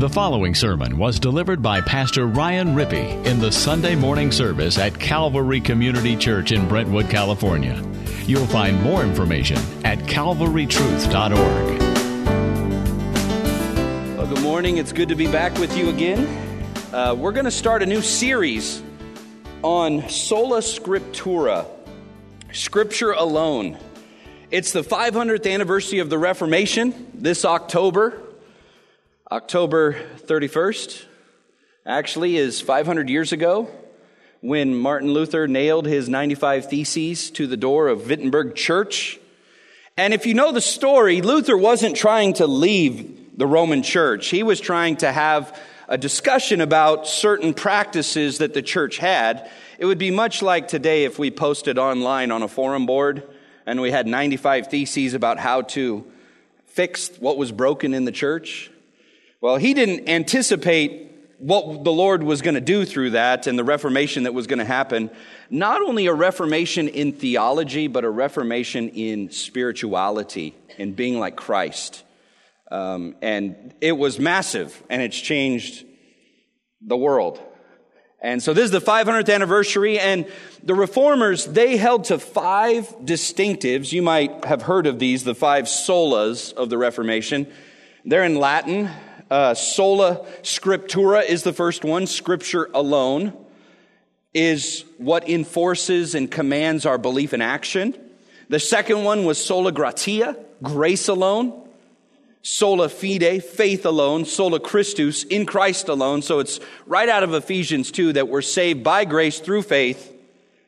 The following sermon was delivered by Pastor Ryan Rippey in the Sunday morning service at Calvary Community Church in Brentwood, California. You'll find more information at calvarytruth.org. Well, good morning. It's good to be back with you again. Uh, we're going to start a new series on Sola Scriptura, Scripture alone. It's the 500th anniversary of the Reformation this October. October 31st actually is 500 years ago when Martin Luther nailed his 95 Theses to the door of Wittenberg Church. And if you know the story, Luther wasn't trying to leave the Roman church. He was trying to have a discussion about certain practices that the church had. It would be much like today if we posted online on a forum board and we had 95 theses about how to fix what was broken in the church. Well, he didn't anticipate what the Lord was going to do through that and the reformation that was going to happen. Not only a reformation in theology, but a reformation in spirituality, and being like Christ. Um, and it was massive, and it's changed the world. And so this is the 500th anniversary, and the reformers, they held to five distinctives. You might have heard of these, the five solas of the Reformation. They're in Latin. Uh, sola scriptura is the first one. Scripture alone is what enforces and commands our belief and action. The second one was sola gratia, grace alone. Sola fide, faith alone. Sola Christus, in Christ alone. So it's right out of Ephesians 2 that we're saved by grace through faith.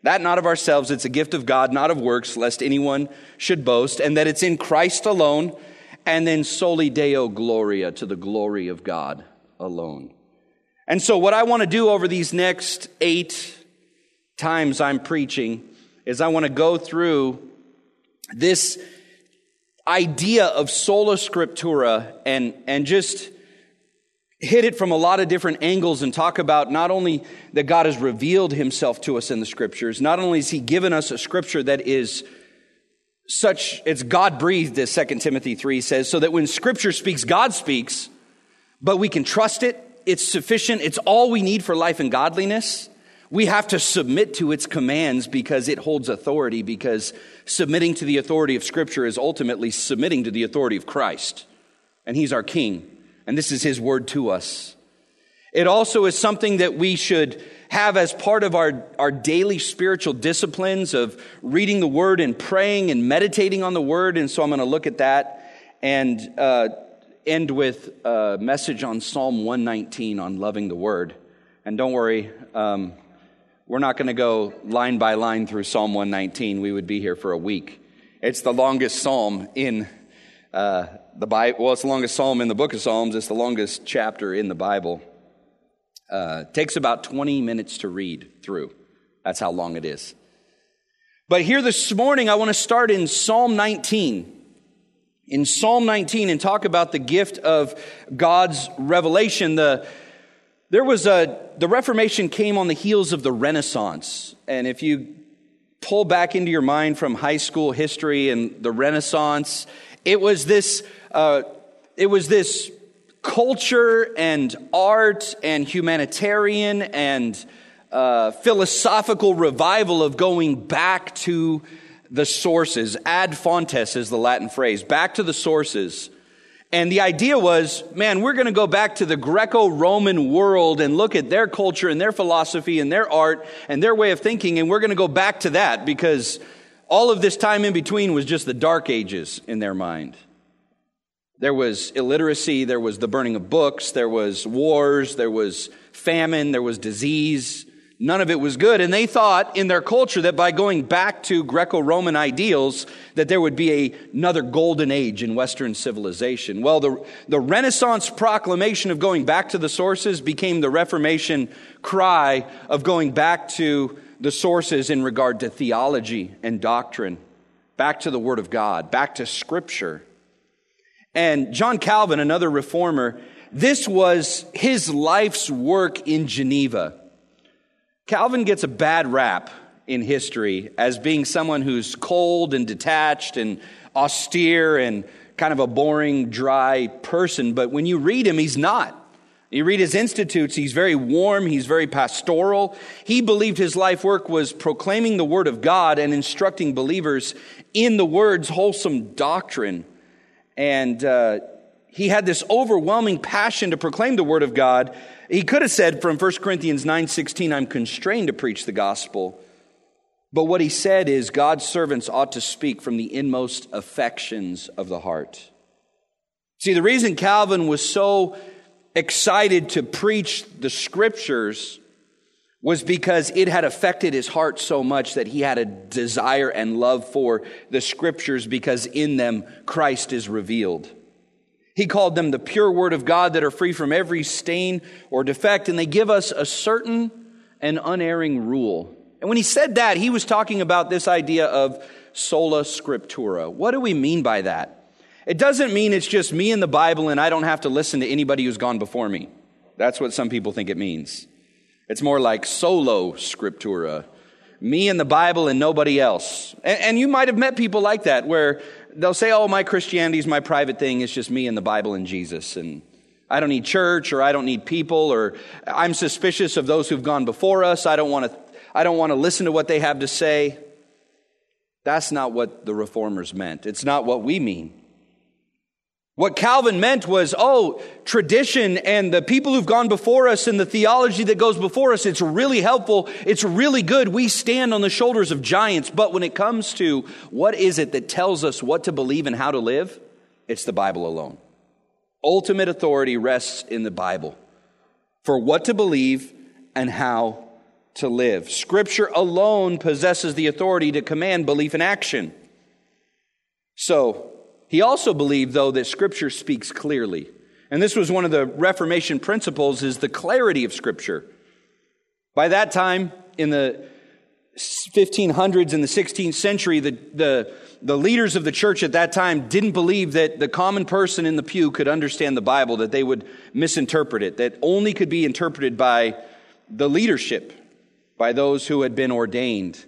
That not of ourselves, it's a gift of God, not of works, lest anyone should boast. And that it's in Christ alone and then soli deo gloria to the glory of God alone. And so what I want to do over these next eight times I'm preaching is I want to go through this idea of sola scriptura and, and just hit it from a lot of different angles and talk about not only that God has revealed himself to us in the scriptures, not only has he given us a scripture that is such, it's God breathed, as 2 Timothy 3 says, so that when scripture speaks, God speaks, but we can trust it. It's sufficient. It's all we need for life and godliness. We have to submit to its commands because it holds authority, because submitting to the authority of scripture is ultimately submitting to the authority of Christ. And he's our king. And this is his word to us. It also is something that we should have as part of our, our daily spiritual disciplines of reading the Word and praying and meditating on the Word. And so I'm going to look at that and uh, end with a message on Psalm 119 on loving the Word. And don't worry, um, we're not going to go line by line through Psalm 119. We would be here for a week. It's the longest psalm in uh, the Bible. Well, it's the longest psalm in the book of Psalms. It's the longest chapter in the Bible. Uh, takes about 20 minutes to read through. That's how long it is. But here this morning, I want to start in Psalm 19. In Psalm 19 and talk about the gift of God's revelation. The, there was a, the Reformation came on the heels of the Renaissance. And if you pull back into your mind from high school history and the Renaissance, it was this, uh, it was this culture and art and humanitarian and uh, philosophical revival of going back to the sources. Ad fontes is the Latin phrase, back to the sources. And the idea was, man, we're going to go back to the Greco Roman world and look at their culture and their philosophy and their art and their way of thinking, and we're going to go back to that because all of this time in between was just the dark ages in their mind. There was illiteracy, there was the burning of books, there was wars, there was famine, there was disease. None of it was good. And they thought in their culture that by going back to Greco-Roman ideals, that there would be a, another golden age in Western civilization. Well, the, the Renaissance proclamation of going back to the sources became the Reformation cry of going back to the sources in regard to theology and doctrine, back to the Word of God, back to Scripture. And John Calvin, another reformer, this was his life's work in Geneva. Calvin gets a bad rap in history as being someone who's cold and detached and austere and kind of a boring, dry person. But when you read him, he's not. You read his institutes, he's very warm, he's very pastoral. He believed his life work was proclaiming the word of God and instructing believers in the word's wholesome doctrine. And uh, he had this overwhelming passion to proclaim the word of God. He could have said from 1 Corinthians 9:16, I'm constrained to preach the gospel. But what he said is God's servants ought to speak from the inmost affections of the heart. See, the reason Calvin was so excited to preach the scriptures was because it had affected his heart so much that he had a desire and love for the scriptures because in them Christ is revealed. He called them the pure word of God that are free from every stain or defect, and they give us a certain and unerring rule. And when he said that, he was talking about this idea of sola scriptura. What do we mean by that? It doesn't mean it's just me and the Bible and I don't have to listen to anybody who's gone before me. That's what some people think it means. It's more like solo scriptura. Me and the Bible and nobody else. And, and you might have met people like that where they'll say, oh, my Christianity is my private thing. It's just me and the Bible and Jesus. And I don't need church or I don't need people or I'm suspicious of those who've gone before us. I don't want to, I don't want to listen to what they have to say. That's not what the reformers meant. It's not what we mean. What Calvin meant was, oh, tradition and the people who've gone before us and the theology that goes before us, it's really helpful. It's really good. We stand on the shoulders of giants. But when it comes to what is it that tells us what to believe and how to live, it's the Bible alone. Ultimate authority rests in the Bible for what to believe and how to live. Scripture alone possesses the authority to command belief and action. So, he also believed, though, that Scripture speaks clearly. And this was one of the Reformation principles is the clarity of Scripture. By that time, in the 1500s and the 16th century, the, the, the leaders of the church at that time didn't believe that the common person in the pew could understand the Bible, that they would misinterpret it, that only could be interpreted by the leadership, by those who had been ordained.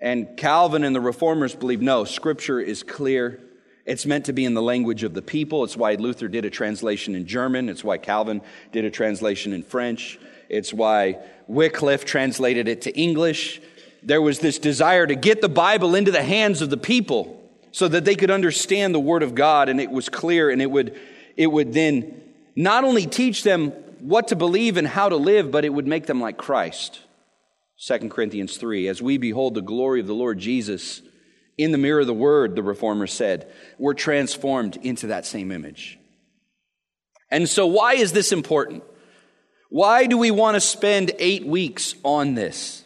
And Calvin and the reformers believed no, Scripture is clear it's meant to be in the language of the people. It's why Luther did a translation in German. It's why Calvin did a translation in French. It's why Wycliffe translated it to English. There was this desire to get the Bible into the hands of the people so that they could understand the Word of God and it was clear and it would, it would then not only teach them what to believe and how to live, but it would make them like Christ. 2 Corinthians 3 As we behold the glory of the Lord Jesus, in the mirror of the word, the reformer said, we're transformed into that same image. And so, why is this important? Why do we want to spend eight weeks on this?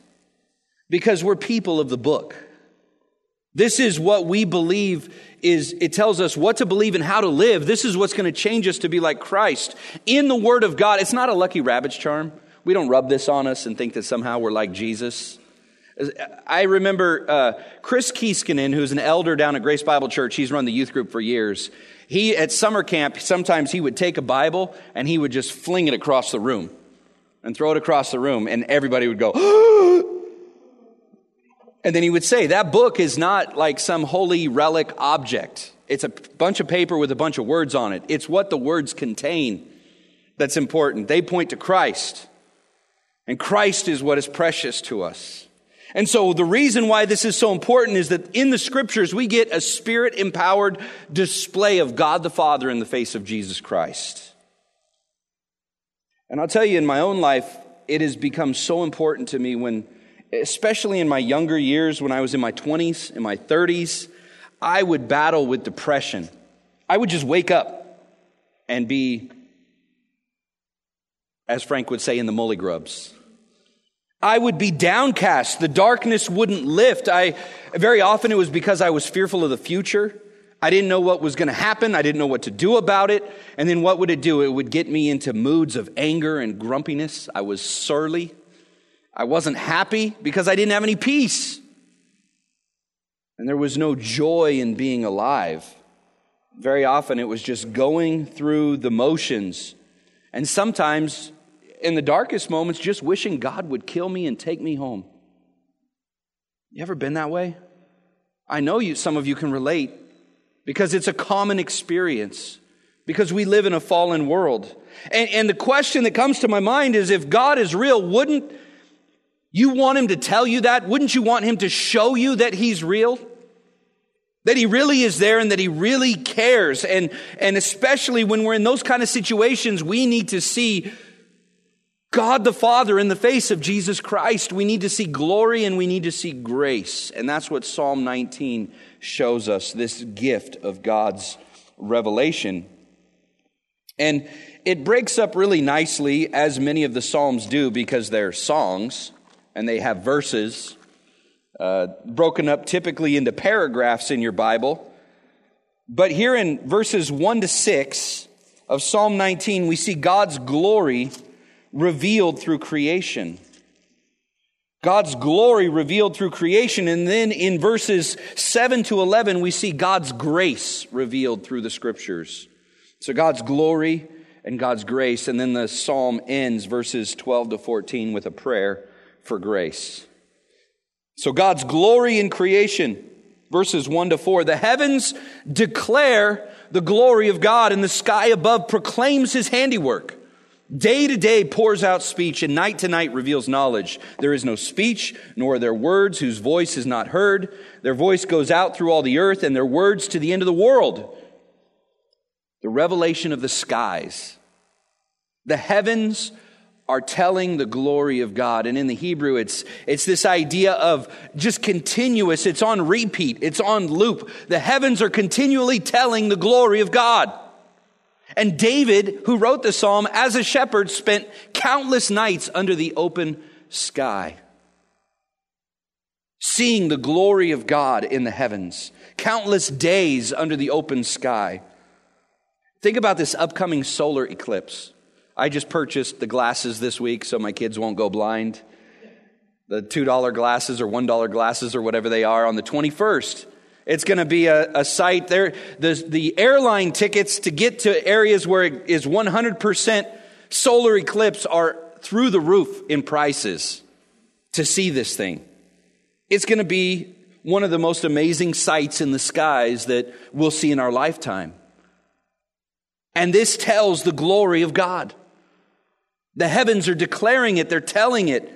Because we're people of the book. This is what we believe is, it tells us what to believe and how to live. This is what's going to change us to be like Christ. In the Word of God, it's not a lucky rabbit's charm. We don't rub this on us and think that somehow we're like Jesus. I remember uh, Chris Kieskinen, who's an elder down at Grace Bible Church. He's run the youth group for years. He at summer camp, sometimes he would take a Bible and he would just fling it across the room and throw it across the room, and everybody would go. and then he would say, "That book is not like some holy relic object. It's a bunch of paper with a bunch of words on it. It's what the words contain that's important. They point to Christ, and Christ is what is precious to us." And so the reason why this is so important is that in the scriptures, we get a spirit empowered display of God the Father in the face of Jesus Christ. And I'll tell you, in my own life, it has become so important to me when, especially in my younger years, when I was in my 20s, in my 30s, I would battle with depression. I would just wake up and be, as Frank would say, in the mully grubs. I would be downcast. The darkness wouldn't lift. I, very often it was because I was fearful of the future. I didn't know what was going to happen. I didn't know what to do about it. And then what would it do? It would get me into moods of anger and grumpiness. I was surly. I wasn't happy because I didn't have any peace. And there was no joy in being alive. Very often it was just going through the motions. And sometimes in the darkest moments, just wishing God would kill me and take me home. You ever been that way? I know you, some of you can relate because it's a common experience. because we live in a fallen world. And, and the question that comes to my mind is if God is real, wouldn't you want him to tell you that? Wouldn't you want him to show you that he's real? That he really is there and that he really cares. And, and especially when we're in those kind of situations, we need to see God the Father in the face of Jesus Christ. We need to see glory and we need to see grace. And that's what Psalm 19 shows us this gift of God's revelation. And it breaks up really nicely, as many of the Psalms do, because they're songs and they have verses uh, broken up typically into paragraphs in your Bible. But here in verses 1 to 6 of Psalm 19, we see God's glory revealed through creation. God's glory revealed through creation. And then in verses 7 to 11, we see God's grace revealed through the scriptures. So God's glory and God's grace. And then the psalm ends, verses 12 to 14, with a prayer for grace. So God's glory in creation, verses 1 to 4. The heavens declare the glory of God, and the sky above proclaims his handiwork. Day to day pours out speech, and night to night reveals knowledge. There is no speech, nor are there words whose voice is not heard. Their voice goes out through all the earth, and their words to the end of the world. The revelation of the skies. The heavens are telling the glory of God. And in the Hebrew, it's, it's this idea of just continuous. It's on repeat. It's on loop. The heavens are continually telling the glory of God. And David, who wrote the psalm as a shepherd, spent countless nights under the open sky, seeing the glory of God in the heavens, countless days under the open sky. Think about this upcoming solar eclipse. I just purchased the glasses this week so my kids won't go blind. The $2 glasses or $1 glasses or whatever they are on the 21st. It's going to be a, a sight there. The, the airline tickets to get to areas where it is 100% solar eclipse are through the roof in prices to see this thing. It's going to be one of the most amazing sights in the skies that we'll see in our lifetime. And this tells the glory of God. The heavens are declaring it, they're telling it.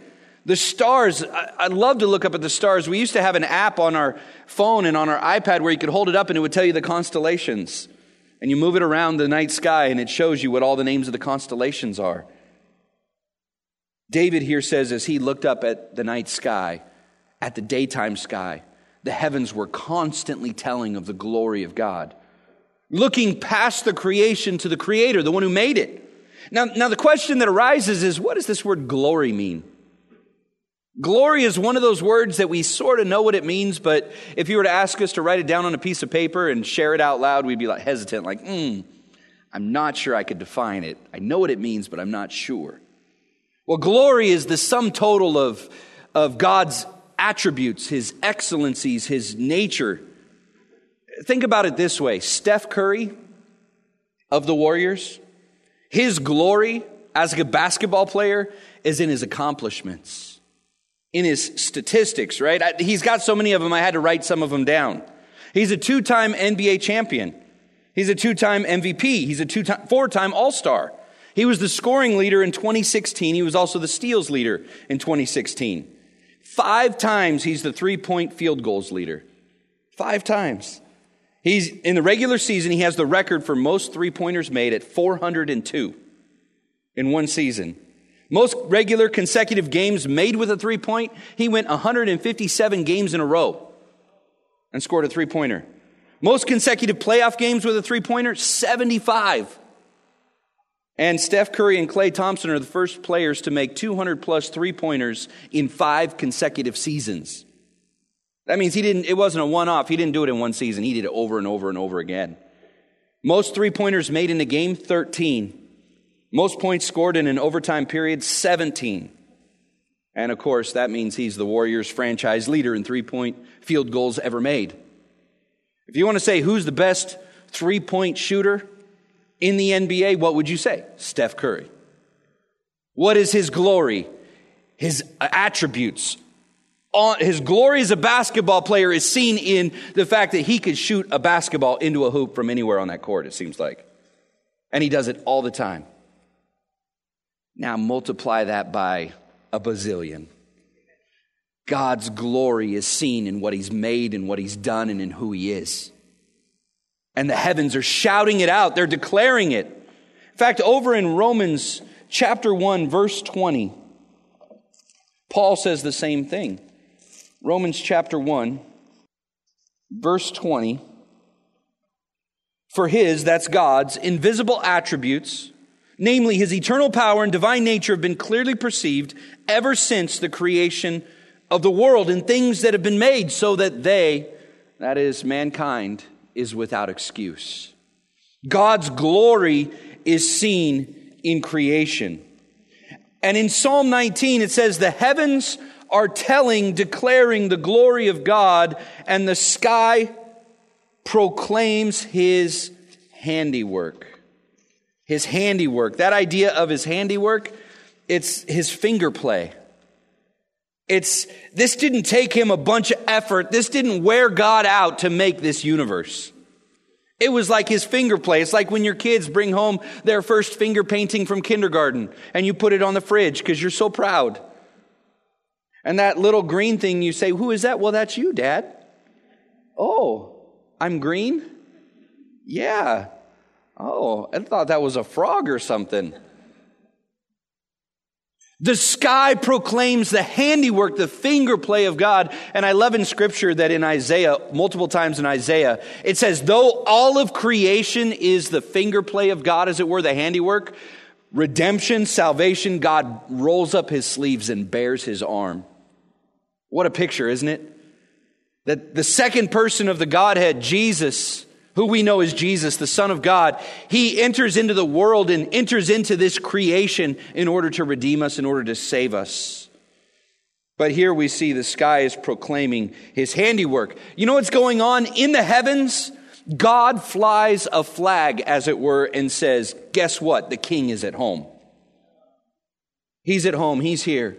The stars, I, love to look up at the stars. We used to have an app on our phone and on our iPad where you could hold it up and it would tell you the constellations. And you move it around the night sky and it shows you what all the names of the constellations are. David here says, as he looked up at the night sky, at the daytime sky, the heavens were constantly telling of the glory of God. Looking past the creation to the Creator, the one who made it. Now, now the question that arises is what does this word glory mean? Glory is one of those words that we sort of know what it means, but if you were to ask us to write it down on a piece of paper and share it out loud, we'd be like hesitant, like, hmm, I'm not sure I could define it. I know what it means, but I'm not sure. Well, glory is the sum total of, of God's attributes, his excellencies, his nature. Think about it this way Steph Curry of the Warriors, his glory as a basketball player is in his accomplishments in his statistics, right? I, he's got so many of them, I had to write some of them down. He's a two time NBA champion. He's a two time MVP. He's a two time, four time All Star. He was the scoring leader in 2016. He was also the steals leader in 2016. Five times he's the three point field goals leader. Five times. He's in the regular season, he has the record for most three pointers made at 402 in one season. Most regular consecutive games made with a three point, he went 157 games in a row and scored a three pointer. Most consecutive playoff games with a three pointer, 75. And Steph Curry and Klay Thompson are the first players to make 200 plus three pointers in five consecutive seasons. That means he didn't, it wasn't a one off. He didn't do it in one season. He did it over and over and over again. Most three pointers made in a game, 13. Most points scored in an overtime period, 17. And of course, that means he's the Warriors franchise leader in three point field goals ever made. If you want to say who's the best three point shooter in the NBA, what would you say? Steph Curry. What is his glory? His attributes. His glory as a basketball player is seen in the fact that he could shoot a basketball into a hoop from anywhere on that court, it seems like. And he does it all the time. Now multiply that by a bazillion. God's glory is seen in what he's made and what he's done and in who he is. And the heavens are shouting it out, they're declaring it. In fact, over in Romans chapter 1, verse 20, Paul says the same thing. Romans chapter 1, verse 20. For his, that's God's, invisible attributes, namely his eternal power and divine nature, have been clearly perceived ever since the creation of the world and things that have been made, so that they, that is, mankind, is without excuse. God's glory is seen in creation. And in Psalm 19, it says, The heavens are telling, declaring the glory of God, and the sky proclaims his handiwork. His handiwork. That idea of his handiwork, it's his finger play. It's, this didn't take him a bunch of effort. This didn't wear God out to make this universe. It was like his finger play. It's like when your kids bring home their first finger painting from kindergarten and you put it on the fridge because you're so proud. And that little green thing you say, Who is that? Well, that's you, Dad. Oh, I'm green? Yeah. Oh, I thought that was a frog or something. The sky proclaims the handiwork, the finger play of God. And I love in scripture that in Isaiah, multiple times in Isaiah, it says, though all of creation is the finger play of God, as it were, the handiwork, redemption, salvation, God rolls up his sleeves and bares his arm. What a picture, isn't it? That the second person of the Godhead, Jesus, who we know as Jesus, the Son of God, he enters into the world and enters into this creation in order to redeem us, in order to save us. But here we see the sky is proclaiming his handiwork. You know what's going on in the heavens? God flies a flag, as it were, and says, Guess what? The king is at home. He's at home. He's here.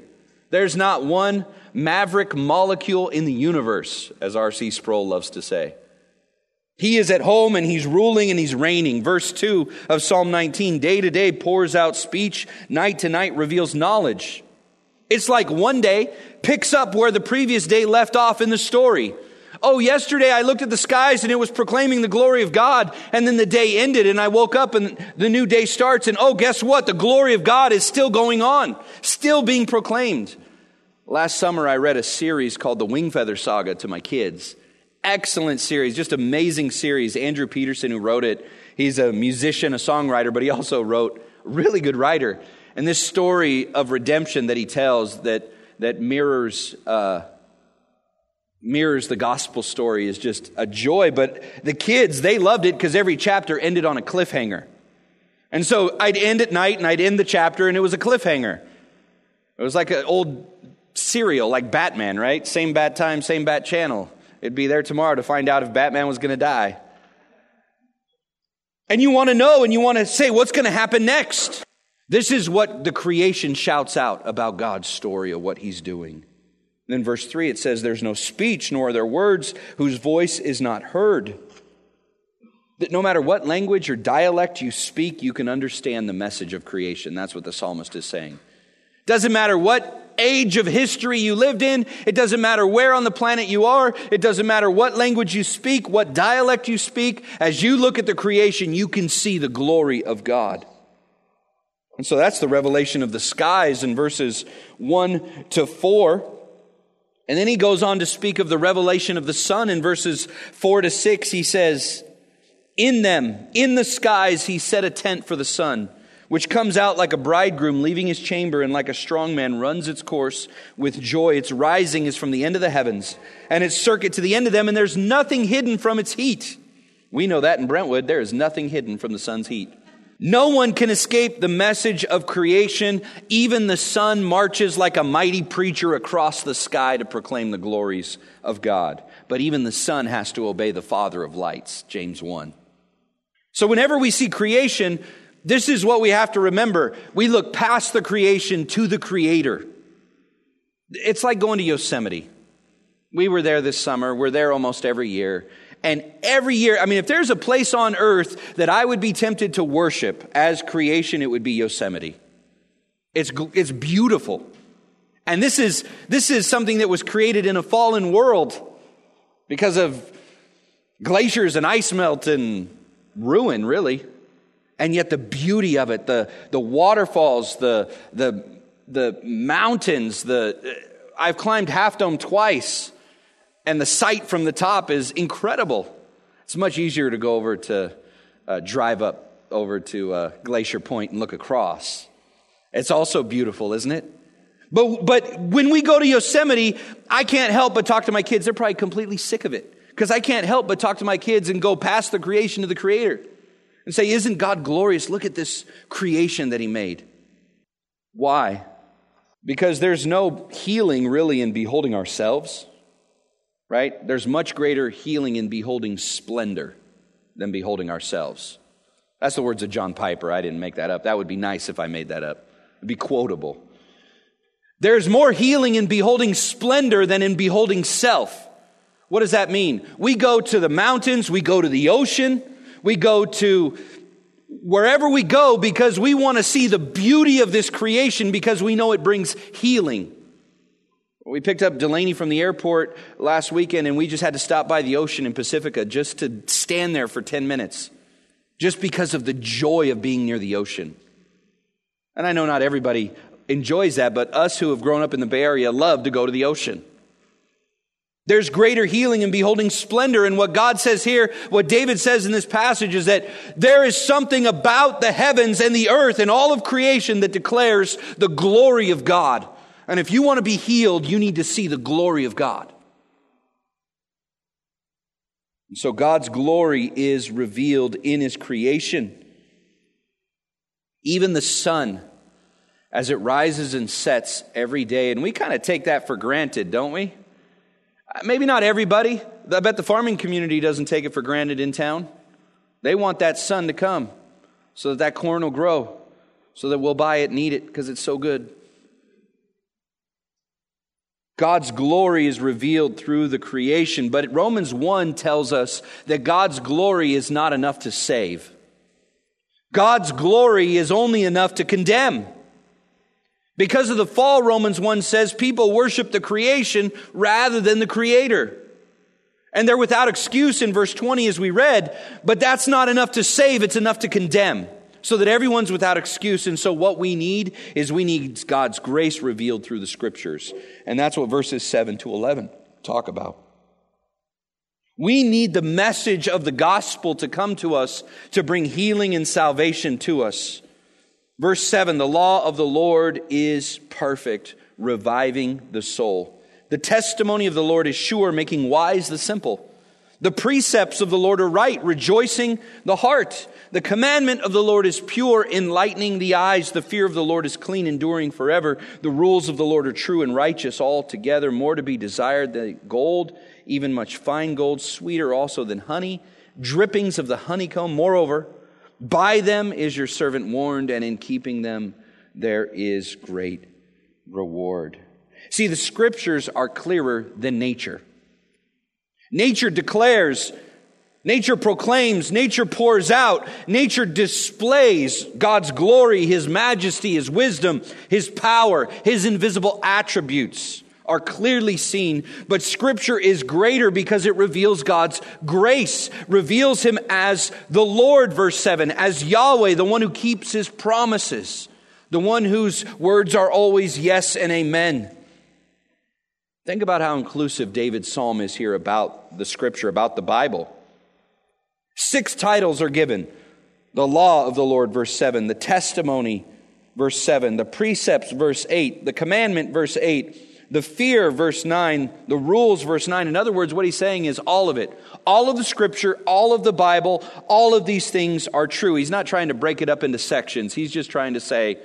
There's not one maverick molecule in the universe, as R.C. Sproul loves to say. He is at home and he's ruling and he's reigning. Verse 2 of Psalm 19 day to day pours out speech, night to night reveals knowledge. It's like one day picks up where the previous day left off in the story. Oh, yesterday I looked at the skies and it was proclaiming the glory of God. And then the day ended and I woke up and the new day starts. And oh, guess what? The glory of God is still going on, still being proclaimed. Last summer I read a series called the Wingfeather Saga to my kids. Excellent series, just amazing series. Andrew Peterson, who wrote it, he's a musician, a songwriter, but he also wrote really good writer. And this story of redemption that he tells that, that mirrors, uh, mirrors the gospel story is just a joy. But the kids, they loved it because every chapter ended on a cliffhanger. And so I'd end at night and I'd end the chapter and it was a cliffhanger. It was like an old serial, like Batman, right? Same bat time, same bat channel. It'd be there tomorrow to find out if Batman was going to die. And you want to know and you want to say, what's going to happen next? This is what the creation shouts out about God's story of what he's doing. And then verse 3 it says, There's no speech, nor are there words whose voice is not heard. That no matter what language or dialect you speak, you can understand the message of creation. That's what the psalmist is saying. Doesn't matter what age of history you lived in. It doesn't matter where on the planet you are. It doesn't matter what language you speak, what dialect you speak. As you look at the creation, you can see the glory of God. And so that's the revelation of the skies in verses 1 to 4. And then he goes on to speak of the revelation of the sun in verses 4 to 6. He says, In them, in the skies, he set a tent for the sun which comes out like a bridegroom leaving his chamber and like a strong man runs its course with joy. Its rising is from the end of the heavens and its circuit to the end of them, and there's nothing hidden from its heat. We know that in Brentwood, there is nothing hidden from the sun's heat. No one can escape the message of creation. Even the sun marches like a mighty preacher across the sky to proclaim the glories of God. But even the sun has to obey the Father of lights, James 1. So whenever we see creation, this is what we have to remember. We look past the creation to the creator. It's like going to Yosemite. We were there this summer. We're there almost every year. And every year, I mean, if there's a place on earth that I would be tempted to worship as creation, it would be Yosemite. It's, it's beautiful. And this is, this is something that was created in a fallen world because of glaciers and ice melt and ruin, really. And yet the beauty of it, the, the waterfalls, the, the, the mountains, the, I've climbed Half Dome twice and the sight from the top is incredible. It's much easier to go over to uh, drive up over to uh, Glacier Point and look across. It's also beautiful, isn't it? But, but when we go to Yosemite, I can't help but talk to my kids. They're probably completely sick of it because I can't help but talk to my kids and go past the creation of the Creator and say, Isn't God glorious? Look at this creation that He made. Why? Because there's no healing really in beholding ourselves right? There's much greater healing in beholding splendor than beholding ourselves. That's the words of John Piper. I didn't make that up. That would be nice if I made that up. It'd be quotable. There's more healing in beholding splendor than in beholding self. What does that mean? We go to the mountains, we go to the ocean, we go to wherever we go because we want to see the beauty of this creation because we know it brings healing. We picked up Delaney from the airport last weekend and we just had to stop by the ocean in Pacifica just to stand there for 10 minutes, just because of the joy of being near the ocean. And I know not everybody enjoys that, but us who have grown up in the Bay Area love to go to the ocean. There's greater healing in beholding splendor. And what God says here, what David says in this passage is that there is something about the heavens and the earth and all of creation that declares the glory of God. And if you want to be healed, you need to see the glory of God. And so God's glory is revealed in his creation. Even the sun, as it rises and sets every day. And we kind of take that for granted, don't we? Maybe not everybody. I bet the farming community doesn't take it for granted in town. They want that sun to come so that that corn will grow, so that we'll buy it and eat it because it's so good. God's glory is revealed through the creation, but Romans 1 tells us that God's glory is not enough to save. God's glory is only enough to condemn. Because of the fall, Romans 1 says people worship the creation rather than the creator. And they're without excuse in verse 20 as we read, but that's not enough to save, it's enough to condemn so that everyone's without excuse. And so what we need is we need God's grace revealed through the scriptures. And that's what verses 7 to 11 talk about. We need the message of the gospel to come to us to bring healing and salvation to us. Verse 7 The law of the Lord is perfect, reviving the soul. The testimony of the Lord is sure, making wise the simple. The precepts of the Lord are right, rejoicing the heart. The commandment of the Lord is pure, enlightening the eyes. The fear of the Lord is clean, enduring forever. The rules of the Lord are true and righteous altogether, more to be desired than gold, even much fine gold, sweeter also than honey, drippings of the honeycomb. Moreover, by them is your servant warned, and in keeping them there is great reward. See, the scriptures are clearer than nature. Nature declares Nature proclaims, nature pours out, nature displays God's glory, His majesty, His wisdom, His power, His invisible attributes are clearly seen, but scripture is greater because it reveals God's grace, reveals Him as the Lord, verse 7, as Yahweh, the one who keeps His promises, the one whose words are always yes and amen. Think about how inclusive David's psalm is here about the scripture, about the Bible. Six titles are given the law of the Lord, verse 7, the testimony, verse 7, the precepts, verse 8, the commandment, verse 8, the fear, verse 9, the rules, verse 9. In other words, what he's saying is all of it. All of the scripture, all of the Bible, all of these things are true. He's not trying to break it up into sections. He's just trying to say,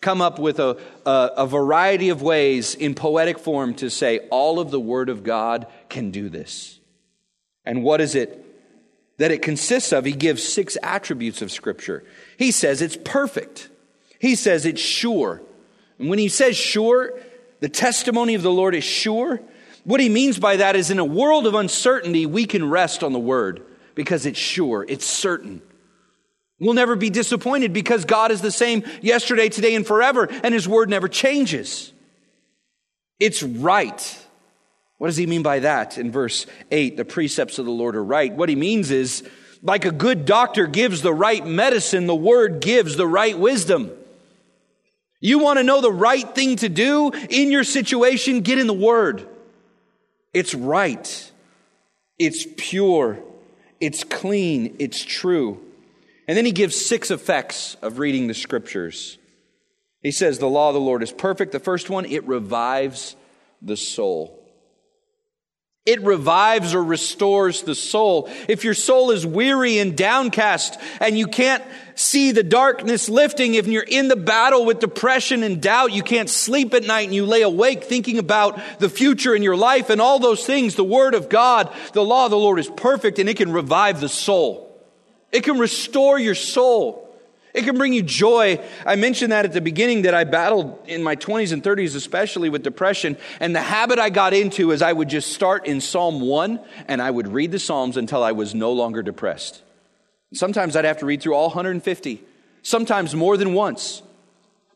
come up with a, a, a variety of ways in poetic form to say all of the Word of God can do this. And what is it that it consists of, he gives six attributes of Scripture. He says it's perfect. He says it's sure. And when he says sure, the testimony of the Lord is sure. What he means by that is in a world of uncertainty, we can rest on the word because it's sure, it's certain. We'll never be disappointed because God is the same yesterday, today, and forever, and his word never changes. It's right. What does he mean by that in verse 8? The precepts of the Lord are right. What he means is, like a good doctor gives the right medicine, the word gives the right wisdom. You want to know the right thing to do in your situation? Get in the word. It's right. It's pure. It's clean. It's true. And then he gives six effects of reading the scriptures. He says, The law of the Lord is perfect. The first one, it revives the soul. It revives or restores the soul. If your soul is weary and downcast and you can't see the darkness lifting, if you're in the battle with depression and doubt, you can't sleep at night and you lay awake thinking about the future in your life and all those things, the Word of God, the law of the Lord is perfect and it can revive the soul. It can restore your soul. It can bring you joy. I mentioned that at the beginning that I battled in my 20s and 30s, especially with depression. And the habit I got into is I would just start in Psalm 1 and I would read the Psalms until I was no longer depressed. Sometimes I'd have to read through all 150, sometimes more than once.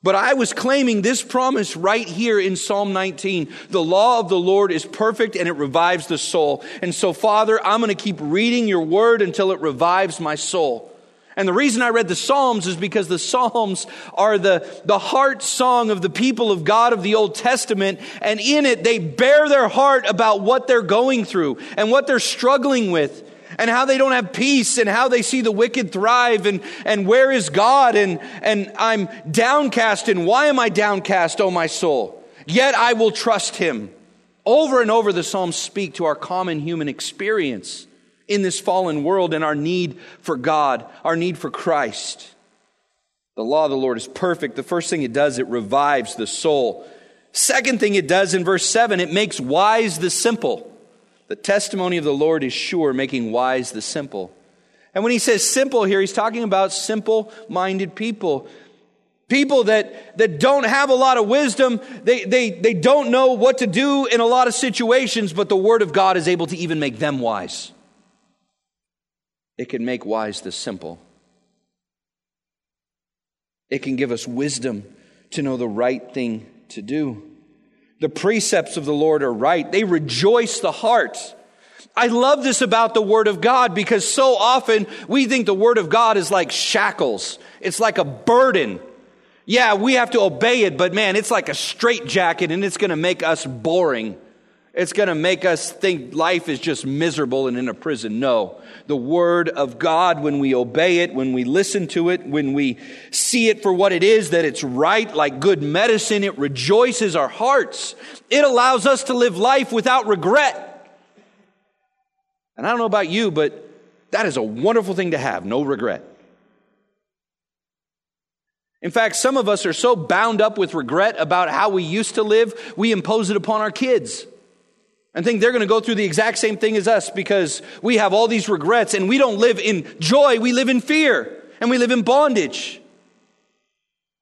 But I was claiming this promise right here in Psalm 19. The law of the Lord is perfect and it revives the soul. And so, Father, I'm going to keep reading your word until it revives my soul. And the reason I read the Psalms is because the Psalms are the, the heart song of the people of God of the Old Testament. And in it, they bear their heart about what they're going through and what they're struggling with and how they don't have peace and how they see the wicked thrive and, and where is God and, and I'm downcast and why am I downcast, oh my soul? Yet I will trust him. Over and over, the Psalms speak to our common human experience in this fallen world and our need for God, our need for Christ. The law of the Lord is perfect. The first thing it does, it revives the soul. Second thing it does in verse 7, it makes wise the simple. The testimony of the Lord is sure, making wise the simple. And when he says simple here, he's talking about simple minded people. People that, that don't have a lot of wisdom, they, they, they don't know what to do in a lot of situations, but the Word of God is able to even make them wise. It can make wise the simple. It can give us wisdom to know the right thing to do. The precepts of the Lord are right. They rejoice the heart. I love this about the Word of God because so often we think the Word of God is like shackles. It's like a burden. Yeah, we have to obey it, but man, it's like a straitjacket and it's going to make us boring. It's going to make us think life is just miserable and in a prison. No. The Word of God, when we obey it, when we listen to it, when we see it for what it is, that it's right, like good medicine, it rejoices our hearts. It allows us to live life without regret. And I don't know about you, but that is a wonderful thing to have, no regret. In fact, some of us are so bound up with regret about how we used to live, we impose it upon our kids and think they're going to go through the exact same thing as us because we have all these regrets and we don't live in joy, we live in fear and we live in bondage.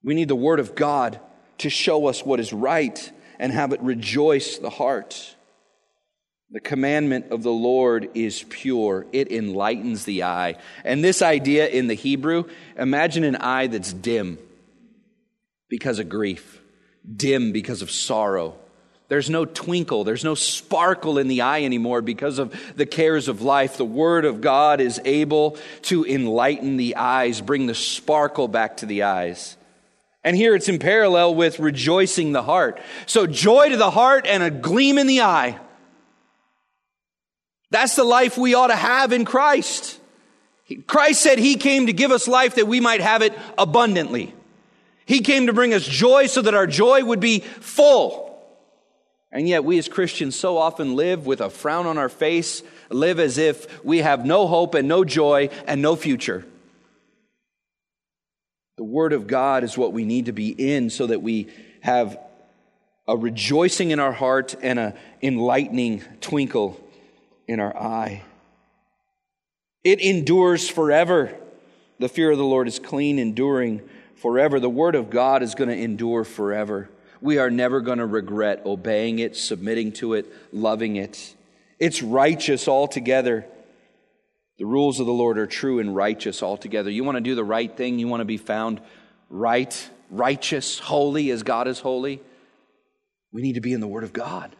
We need the Word of God to show us what is right and have it rejoice the heart. The commandment of the Lord is pure. It enlightens the eye. And this idea in the Hebrew, imagine an eye that's dim because of grief, dim because of sorrow there's no twinkle, there's no sparkle in the eye anymore because of the cares of life. The Word of God is able to enlighten the eyes, bring the sparkle back to the eyes. And here it's in parallel with rejoicing the heart. So, joy to the heart and a gleam in the eye. That's the life we ought to have in Christ. Christ said he came to give us life that we might have it abundantly. He came to bring us joy so that our joy would be full. And yet, we as Christians so often live with a frown on our face, live as if we have no hope and no joy and no future. The Word of God is what we need to be in so that we have a rejoicing in our heart and an enlightening twinkle in our eye. It endures forever. The fear of the Lord is clean, enduring forever. The Word of God is going to endure forever. We are never going to regret obeying it, submitting to it, loving it. It's righteous altogether. The rules of the Lord are true and righteous altogether. You want to do the right thing, you want to be found right, righteous, holy as God is holy. We need to be in the Word of God.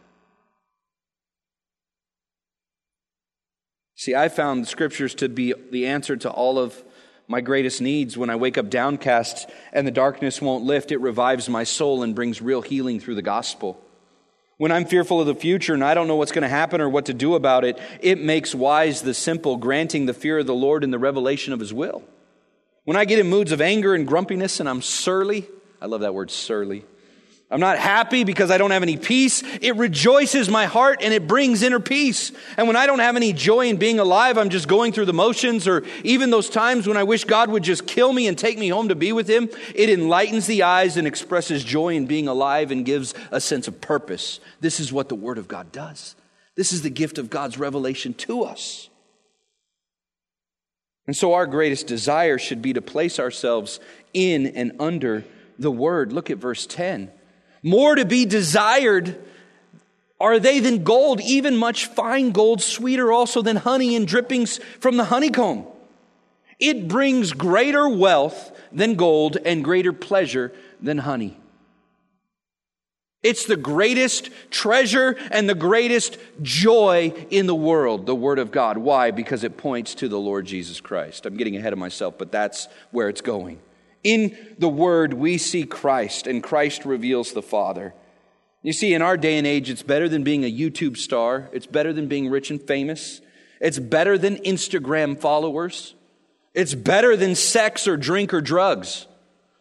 See, I found the scriptures to be the answer to all of my greatest needs. When I wake up downcast and the darkness won't lift, it revives my soul and brings real healing through the gospel. When I'm fearful of the future and I don't know what's going to happen or what to do about it, it makes wise the simple, granting the fear of the Lord and the revelation of his will. When I get in moods of anger and grumpiness and I'm surly, I love that word surly. I'm not happy because I don't have any peace. It rejoices my heart and it brings inner peace. And when I don't have any joy in being alive, I'm just going through the motions, or even those times when I wish God would just kill me and take me home to be with Him, it enlightens the eyes and expresses joy in being alive and gives a sense of purpose. This is what the Word of God does. This is the gift of God's revelation to us. And so, our greatest desire should be to place ourselves in and under the Word. Look at verse 10 more to be desired are they than gold, even much fine gold, sweeter also than honey and drippings from the honeycomb. It brings greater wealth than gold and greater pleasure than honey. It's the greatest treasure and the greatest joy in the world, the Word of God. Why? Because it points to the Lord Jesus Christ. I'm getting ahead of myself, but that's where it's going. In the Word, we see Christ, and Christ reveals the Father. You see, in our day and age, it's better than being a YouTube star. It's better than being rich and famous. It's better than Instagram followers. It's better than sex or drink or drugs.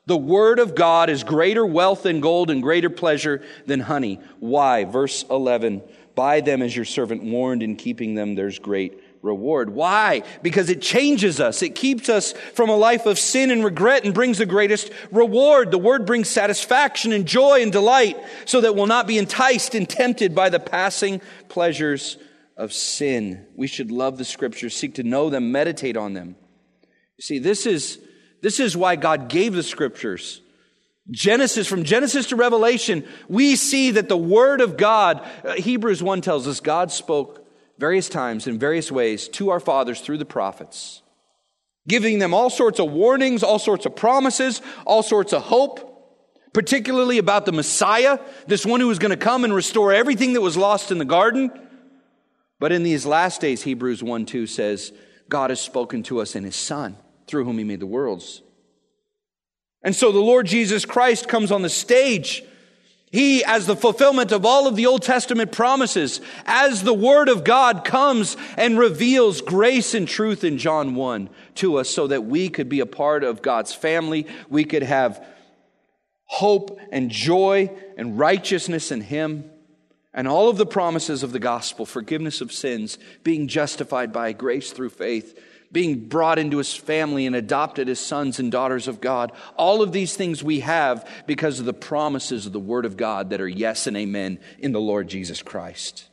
The Word of God is greater wealth than gold and greater pleasure than honey. Why? Verse 11 By them is your servant warned, in keeping them there's great reward. Why? Because it changes us. It keeps us from a life of sin and regret and brings the greatest reward. The word brings satisfaction and joy and delight so that we'll not be enticed and tempted by the passing pleasures of sin. We should love the scriptures, seek to know them, meditate on them. You see, this is, this is why God gave the scriptures. Genesis, from Genesis to Revelation, we see that the Word of God, uh, Hebrews 1 tells us, God spoke various times in various ways to our fathers through the prophets, giving them all sorts of warnings, all sorts of promises, all sorts of hope, particularly about the Messiah, this one who was going to come and restore everything that was lost in the garden. But in these last days, Hebrews 1 2 says, God has spoken to us in his Son, through whom he made the worlds. And so the Lord Jesus Christ comes on the stage he, as the fulfillment of all of the Old Testament promises, as the Word of God comes and reveals grace and truth in John 1 to us so that we could be a part of God's family, we could have hope and joy and righteousness in Him, and all of the promises of the gospel, forgiveness of sins, being justified by grace through faith being brought into his family and adopted as sons and daughters of God. All of these things we have because of the promises of the Word of God that are yes and amen in the Lord Jesus Christ.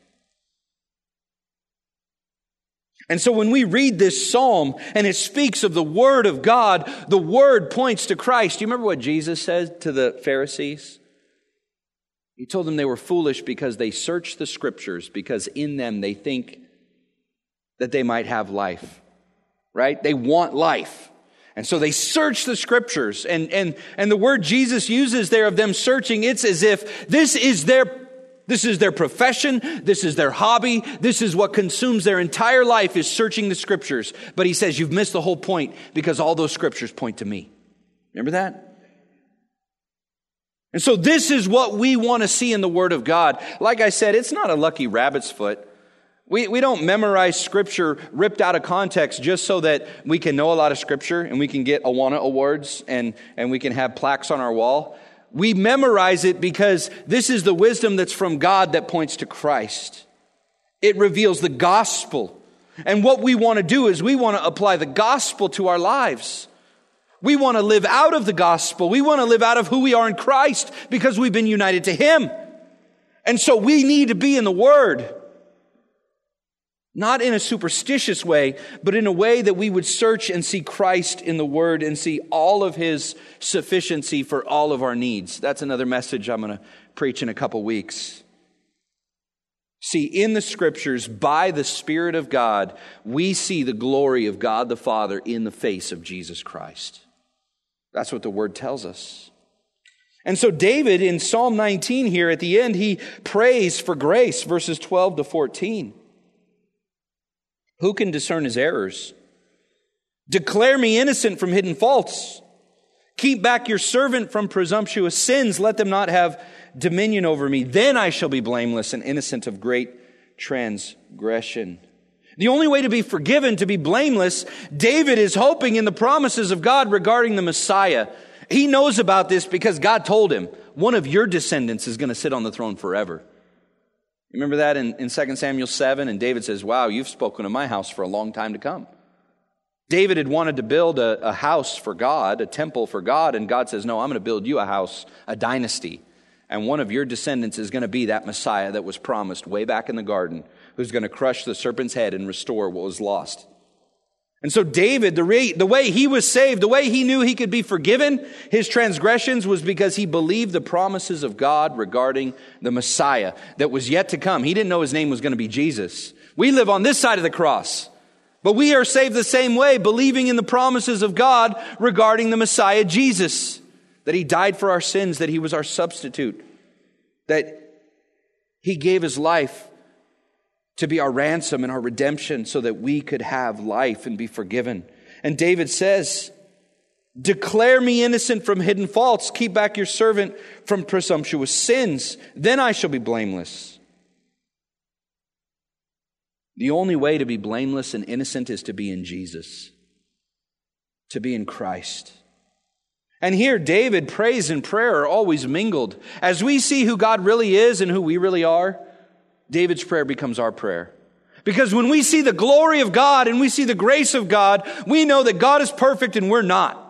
And so when we read this psalm and it speaks of the Word of God, the Word points to Christ. Do you remember what Jesus said to the Pharisees? He told them they were foolish because they search the Scriptures, because in them they think that they might have life right? They want life. And so they search the scriptures and, and, and the word Jesus uses there of them searching, it's as if this is their this is their profession. This is their hobby. This is what consumes their entire life is searching the scriptures. But he says, you've missed the whole point because all those scriptures point to me. Remember that? And so this is what we want to see in the Word of God. Like I said, it's not a lucky rabbit's foot. We, we don't memorize scripture ripped out of context just so that we can know a lot of scripture and we can get Awana awards and, and we can have plaques on our wall. We memorize it because this is the wisdom that's from God that points to Christ. It reveals the gospel. And what we want to do is we want to apply the gospel to our lives. We want to live out of the gospel. We want to live out of who we are in Christ because we've been united to Him. And so we need to be in the Word. Not in a superstitious way, but in a way that we would search and see Christ in the Word and see all of His sufficiency for all of our needs. That's another message I'm going to preach in a couple weeks. See, in the scriptures, by the Spirit of God, we see the glory of God the Father in the face of Jesus Christ. That's what the Word tells us. And so, David in Psalm 19 here at the end, he prays for grace, verses 12 to 14. Who can discern his errors? Declare me innocent from hidden faults. Keep back your servant from presumptuous sins. Let them not have dominion over me. Then I shall be blameless and innocent of great transgression. The only way to be forgiven, to be blameless, David is hoping in the promises of God regarding the Messiah. He knows about this because God told him, one of your descendants is going to sit on the throne forever. Remember that in, in 2 Samuel 7? And David says, Wow, you've spoken of my house for a long time to come. David had wanted to build a, a house for God, a temple for God, and God says, No, I'm going to build you a house, a dynasty. And one of your descendants is going to be that Messiah that was promised way back in the garden, who's going to crush the serpent's head and restore what was lost. And so David, the, way, the way he was saved, the way he knew he could be forgiven his transgressions was because he believed the promises of God regarding the Messiah that was yet to come. He didn't know his name was going to be Jesus. We live on this side of the cross, but we are saved the same way, believing in the promises of God regarding the Messiah Jesus, that he died for our sins, that he was our substitute, that he gave his life to be our ransom and our redemption so that we could have life and be forgiven. And David says, Declare me innocent from hidden faults. Keep back your servant from presumptuous sins. Then I shall be blameless. The only way to be blameless and innocent is to be in Jesus, to be in Christ. And here, David, praise and prayer are always mingled. As we see who God really is and who we really are, David's prayer becomes our prayer. Because when we see the glory of God and we see the grace of God, we know that God is perfect and we're not.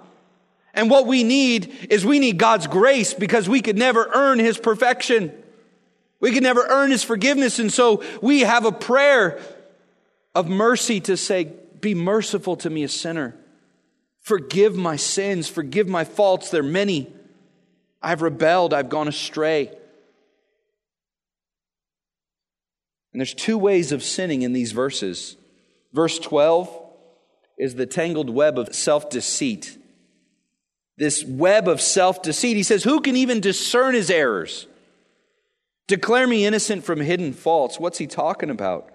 And what we need is we need God's grace because we could never earn His perfection. We could never earn His forgiveness. And so we have a prayer of mercy to say, Be merciful to me, a sinner. Forgive my sins. Forgive my faults. They're many. I've rebelled. I've gone astray. And there's two ways of sinning in these verses. Verse 12 is the tangled web of self deceit. This web of self deceit. He says, Who can even discern his errors? Declare me innocent from hidden faults. What's he talking about?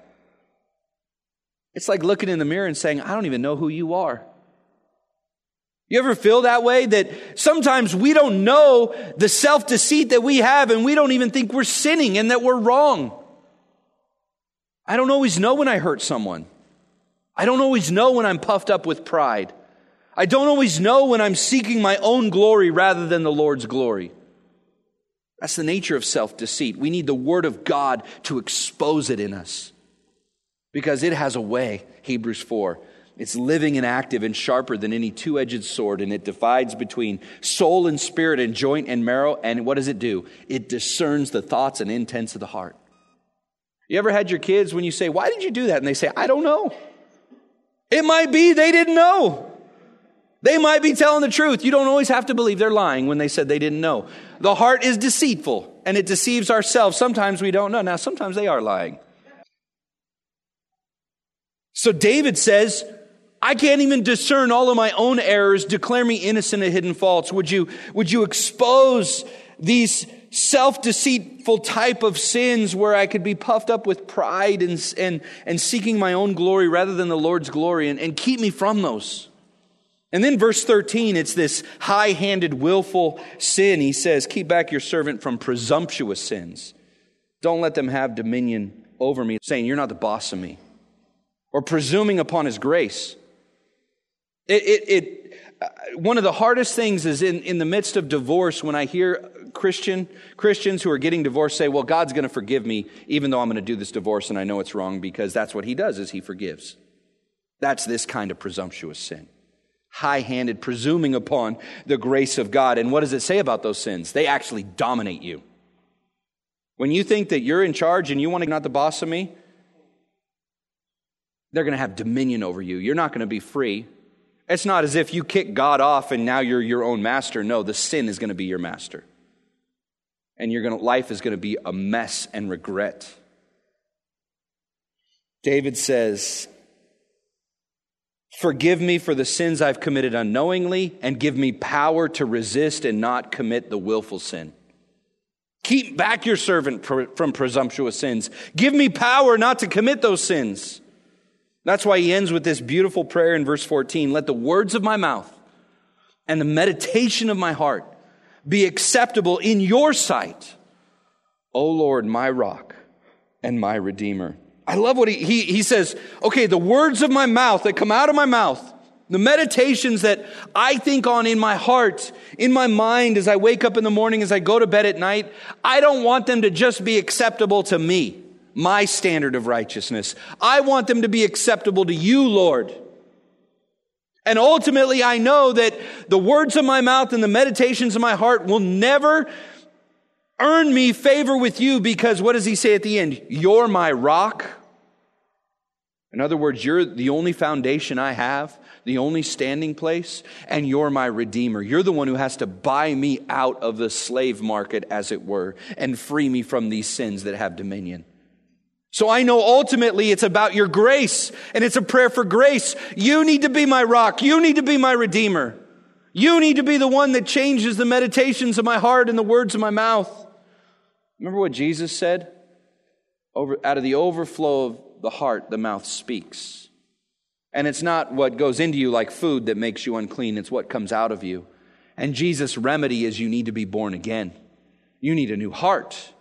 It's like looking in the mirror and saying, I don't even know who you are. You ever feel that way? That sometimes we don't know the self deceit that we have and we don't even think we're sinning and that we're wrong. I don't always know when I hurt someone. I don't always know when I'm puffed up with pride. I don't always know when I'm seeking my own glory rather than the Lord's glory. That's the nature of self deceit. We need the Word of God to expose it in us because it has a way, Hebrews 4. It's living and active and sharper than any two edged sword, and it divides between soul and spirit and joint and marrow. And what does it do? It discerns the thoughts and intents of the heart. You ever had your kids when you say, Why did you do that? And they say, I don't know. It might be they didn't know. They might be telling the truth. You don't always have to believe they're lying when they said they didn't know. The heart is deceitful and it deceives ourselves. Sometimes we don't know. Now, sometimes they are lying. So David says, I can't even discern all of my own errors. Declare me innocent of hidden faults. Would you, would you expose these self deceitful type of sins where I could be puffed up with pride and, and, and seeking my own glory rather than the Lord's glory and, and keep me from those. And then verse 13, it's this high handed, willful sin. He says, Keep back your servant from presumptuous sins. Don't let them have dominion over me, saying, You're not the boss of me, or presuming upon his grace. It, it, it uh, one of the hardest things is in, in the midst of divorce when I hear Christian Christians who are getting divorced say, "Well, God's going to forgive me even though I'm going to do this divorce and I know it's wrong because that's what he does is he forgives." That's this kind of presumptuous sin. High-handed presuming upon the grace of God. And what does it say about those sins? They actually dominate you. When you think that you're in charge and you want to not the boss of me, They're going to have dominion over you. You're not going to be free. It's not as if you kick God off and now you're your own master. No, the sin is going to be your master. And your life is going to be a mess and regret. David says, Forgive me for the sins I've committed unknowingly, and give me power to resist and not commit the willful sin. Keep back your servant from presumptuous sins. Give me power not to commit those sins. That's why he ends with this beautiful prayer in verse 14 Let the words of my mouth and the meditation of my heart be acceptable in your sight, O Lord, my rock and my redeemer. I love what he, he, he says, okay, the words of my mouth that come out of my mouth, the meditations that I think on in my heart, in my mind, as I wake up in the morning, as I go to bed at night, I don't want them to just be acceptable to me, my standard of righteousness. I want them to be acceptable to you, Lord. And ultimately, I know that the words of my mouth and the meditations of my heart will never earn me favor with you because what does he say at the end? You're my rock. In other words, you're the only foundation I have, the only standing place, and you're my redeemer. You're the one who has to buy me out of the slave market, as it were, and free me from these sins that have dominion. So I know ultimately it's about your grace, and it's a prayer for grace. You need to be my rock. You need to be my redeemer. You need to be the one that changes the meditations of my heart and the words of my mouth. Remember what Jesus said? Over, out of the overflow of the heart, the mouth speaks. And it's not what goes into you like food that makes you unclean, it's what comes out of you. And Jesus' remedy is you need to be born again. You need a new heart.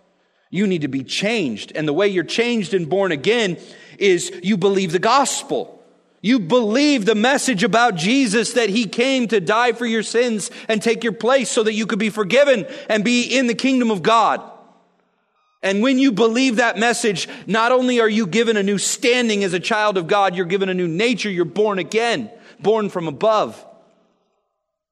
You need to be changed. And the way you're changed and born again is you believe the gospel. You believe the message about Jesus that he came to die for your sins and take your place so that you could be forgiven and be in the kingdom of God. And when you believe that message, not only are you given a new standing as a child of God, you're given a new nature. You're born again, born from above.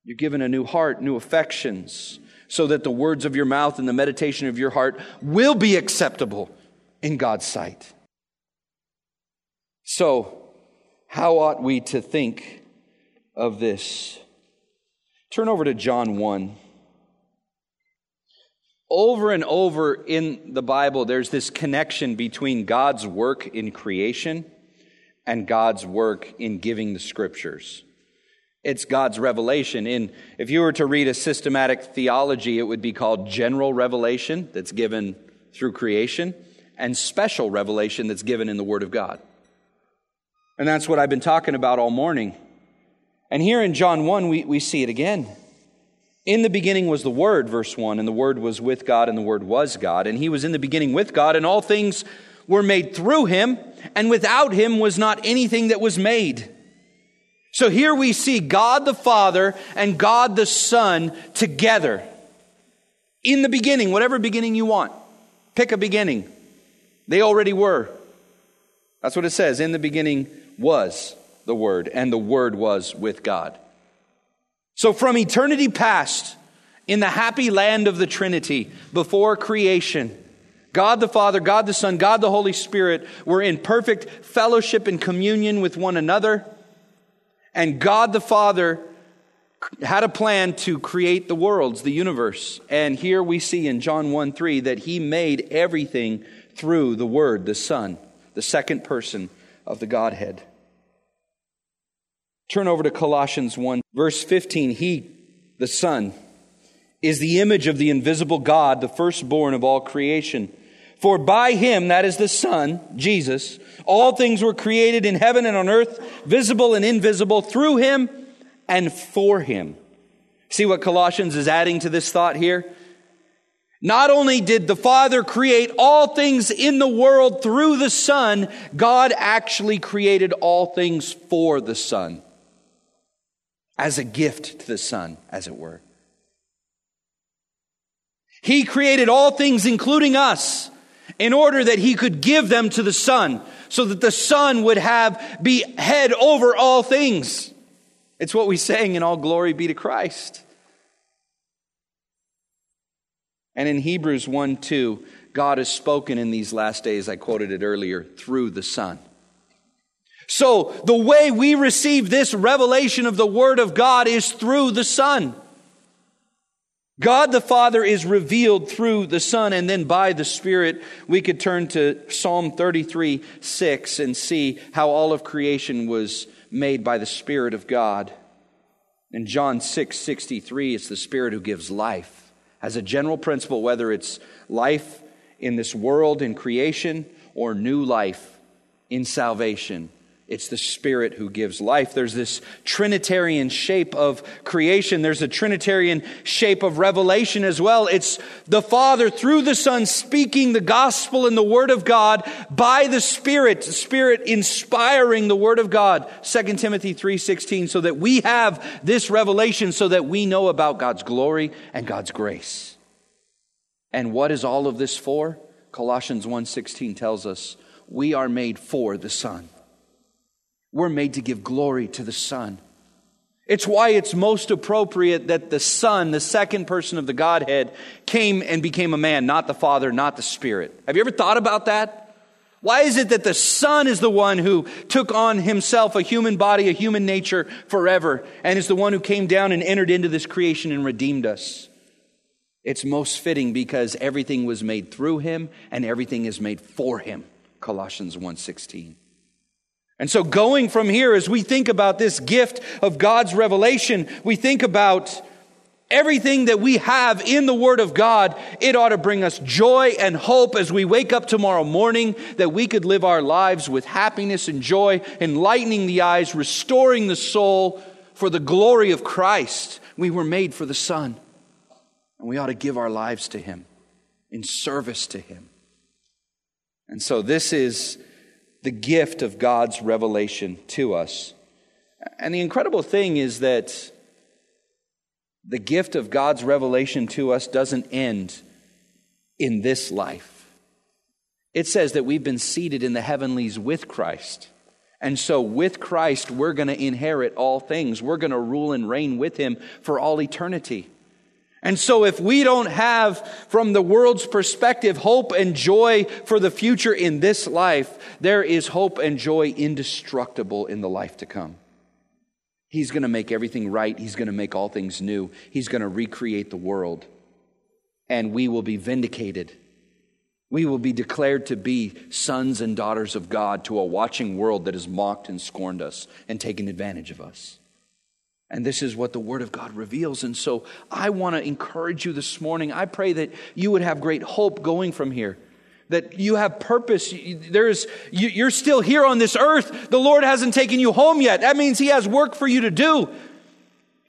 You're given a new heart, new affections, so that the words of your mouth and the meditation of your heart will be acceptable in God's sight. So, how ought we to think of this? Turn over to John 1 over and over in the Bible, there's this connection between God's work in creation and God's work in giving the scriptures. It's God's revelation. In, if you were to read a systematic theology, it would be called general revelation that's given through creation and special revelation that's given in the Word of God. And that's what I've been talking about all morning. And here in John 1, we, we see it again. In the beginning was the Word, verse 1, and the Word was with God, and the Word was God. And He was in the beginning with God, and all things were made through Him, and without Him was not anything that was made. So here we see God the Father and God the Son together. In the beginning, whatever beginning you want, pick a beginning. They already were. That's what it says. In the beginning was the Word, and the Word was with God. So, from eternity past, in the happy land of the Trinity, before creation, God the Father, God the Son, God the Holy Spirit were in perfect fellowship and communion with one another. And God the Father had a plan to create the worlds, the universe. And here we see in John 1 3 that He made everything through the Word, the Son, the second person of the Godhead. Turn over to Colossians 1, verse 15. He, the Son, is the image of the invisible God, the firstborn of all creation. For by him, that is the Son, Jesus, all things were created in heaven and on earth, visible and invisible, through him and for him. See what Colossians is adding to this thought here? Not only did the Father create all things in the world through the Son, God actually created all things for the Son as a gift to the Son, as it were. He created all things, including us, in order that he could give them to the Son, so that the Son would have be head over all things. It's what we sang in All Glory Be to Christ. And in Hebrews 1 2, God has spoken in these last days, I quoted it earlier, through the Son. So the way we receive this revelation of the Word of God is through the Son. God the Father is revealed through the Son, and then by the Spirit, we could turn to Psalm 33 6 and see how all of creation was made by the Spirit of God. In John 6 63, it's the Spirit who gives life. As a general principle, whether it's life in this world in creation or new life in salvation, it's the Spirit who gives life. There's this Trinitarian shape of creation. There's a Trinitarian shape of revelation as well. It's the Father through the Son speaking the gospel and the Word of God by the Spirit, the Spirit inspiring the Word of God. 2 Timothy 3.16, so that we have this revelation so that we know about God's glory and God's grace. And what is all of this for? Colossians 1.16 tells us we are made for the Son. We're made to give glory to the Son. It's why it's most appropriate that the Son, the second person of the Godhead, came and became a man, not the Father, not the Spirit. Have you ever thought about that? Why is it that the Son is the one who took on himself a human body, a human nature forever, and is the one who came down and entered into this creation and redeemed us? It's most fitting because everything was made through him and everything is made for him. Colossians 1:16. And so, going from here, as we think about this gift of God's revelation, we think about everything that we have in the Word of God. It ought to bring us joy and hope as we wake up tomorrow morning that we could live our lives with happiness and joy, enlightening the eyes, restoring the soul for the glory of Christ. We were made for the Son, and we ought to give our lives to Him in service to Him. And so, this is the gift of God's revelation to us. And the incredible thing is that the gift of God's revelation to us doesn't end in this life. It says that we've been seated in the heavenlies with Christ. And so, with Christ, we're going to inherit all things. We're going to rule and reign with Him for all eternity. And so if we don't have, from the world's perspective, hope and joy for the future in this life, there is hope and joy indestructible in the life to come. He's going to make everything right. He's going to make all things new. He's going to recreate the world. And we will be vindicated. We will be declared to be sons and daughters of God to a watching world that has mocked and scorned us and taken advantage of us. And this is what the Word of God reveals. And so I want to encourage you this morning. I pray that you would have great hope going from here. That you have purpose. There's, you're still here on this earth. The Lord hasn't taken you home yet. That means He has work for you to do.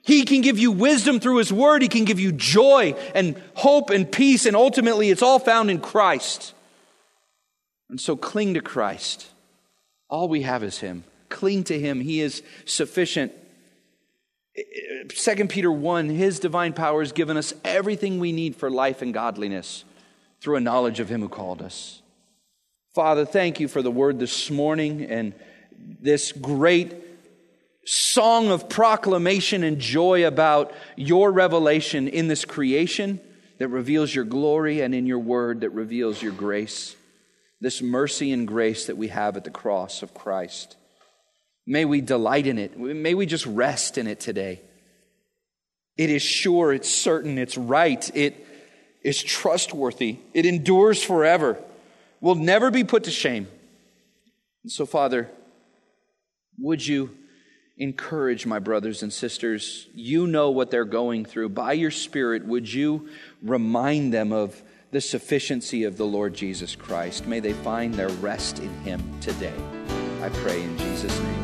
He can give you wisdom through His Word. He can give you joy and hope and peace. And ultimately, it's all found in Christ. And so cling to Christ. All we have is Him. Cling to Him. He is sufficient 2 Peter 1, his divine power has given us everything we need for life and godliness through a knowledge of him who called us. Father, thank you for the word this morning and this great song of proclamation and joy about your revelation in this creation that reveals your glory and in your word that reveals your grace, this mercy and grace that we have at the cross of Christ. May we delight in it. May we just rest in it today. It is sure, it's certain, it's right, it is trustworthy, it endures forever, will never be put to shame. And so, Father, would you encourage my brothers and sisters? You know what they're going through. By your Spirit, would you remind them of the sufficiency of the Lord Jesus Christ? May they find their rest in Him today. I pray in Jesus' name.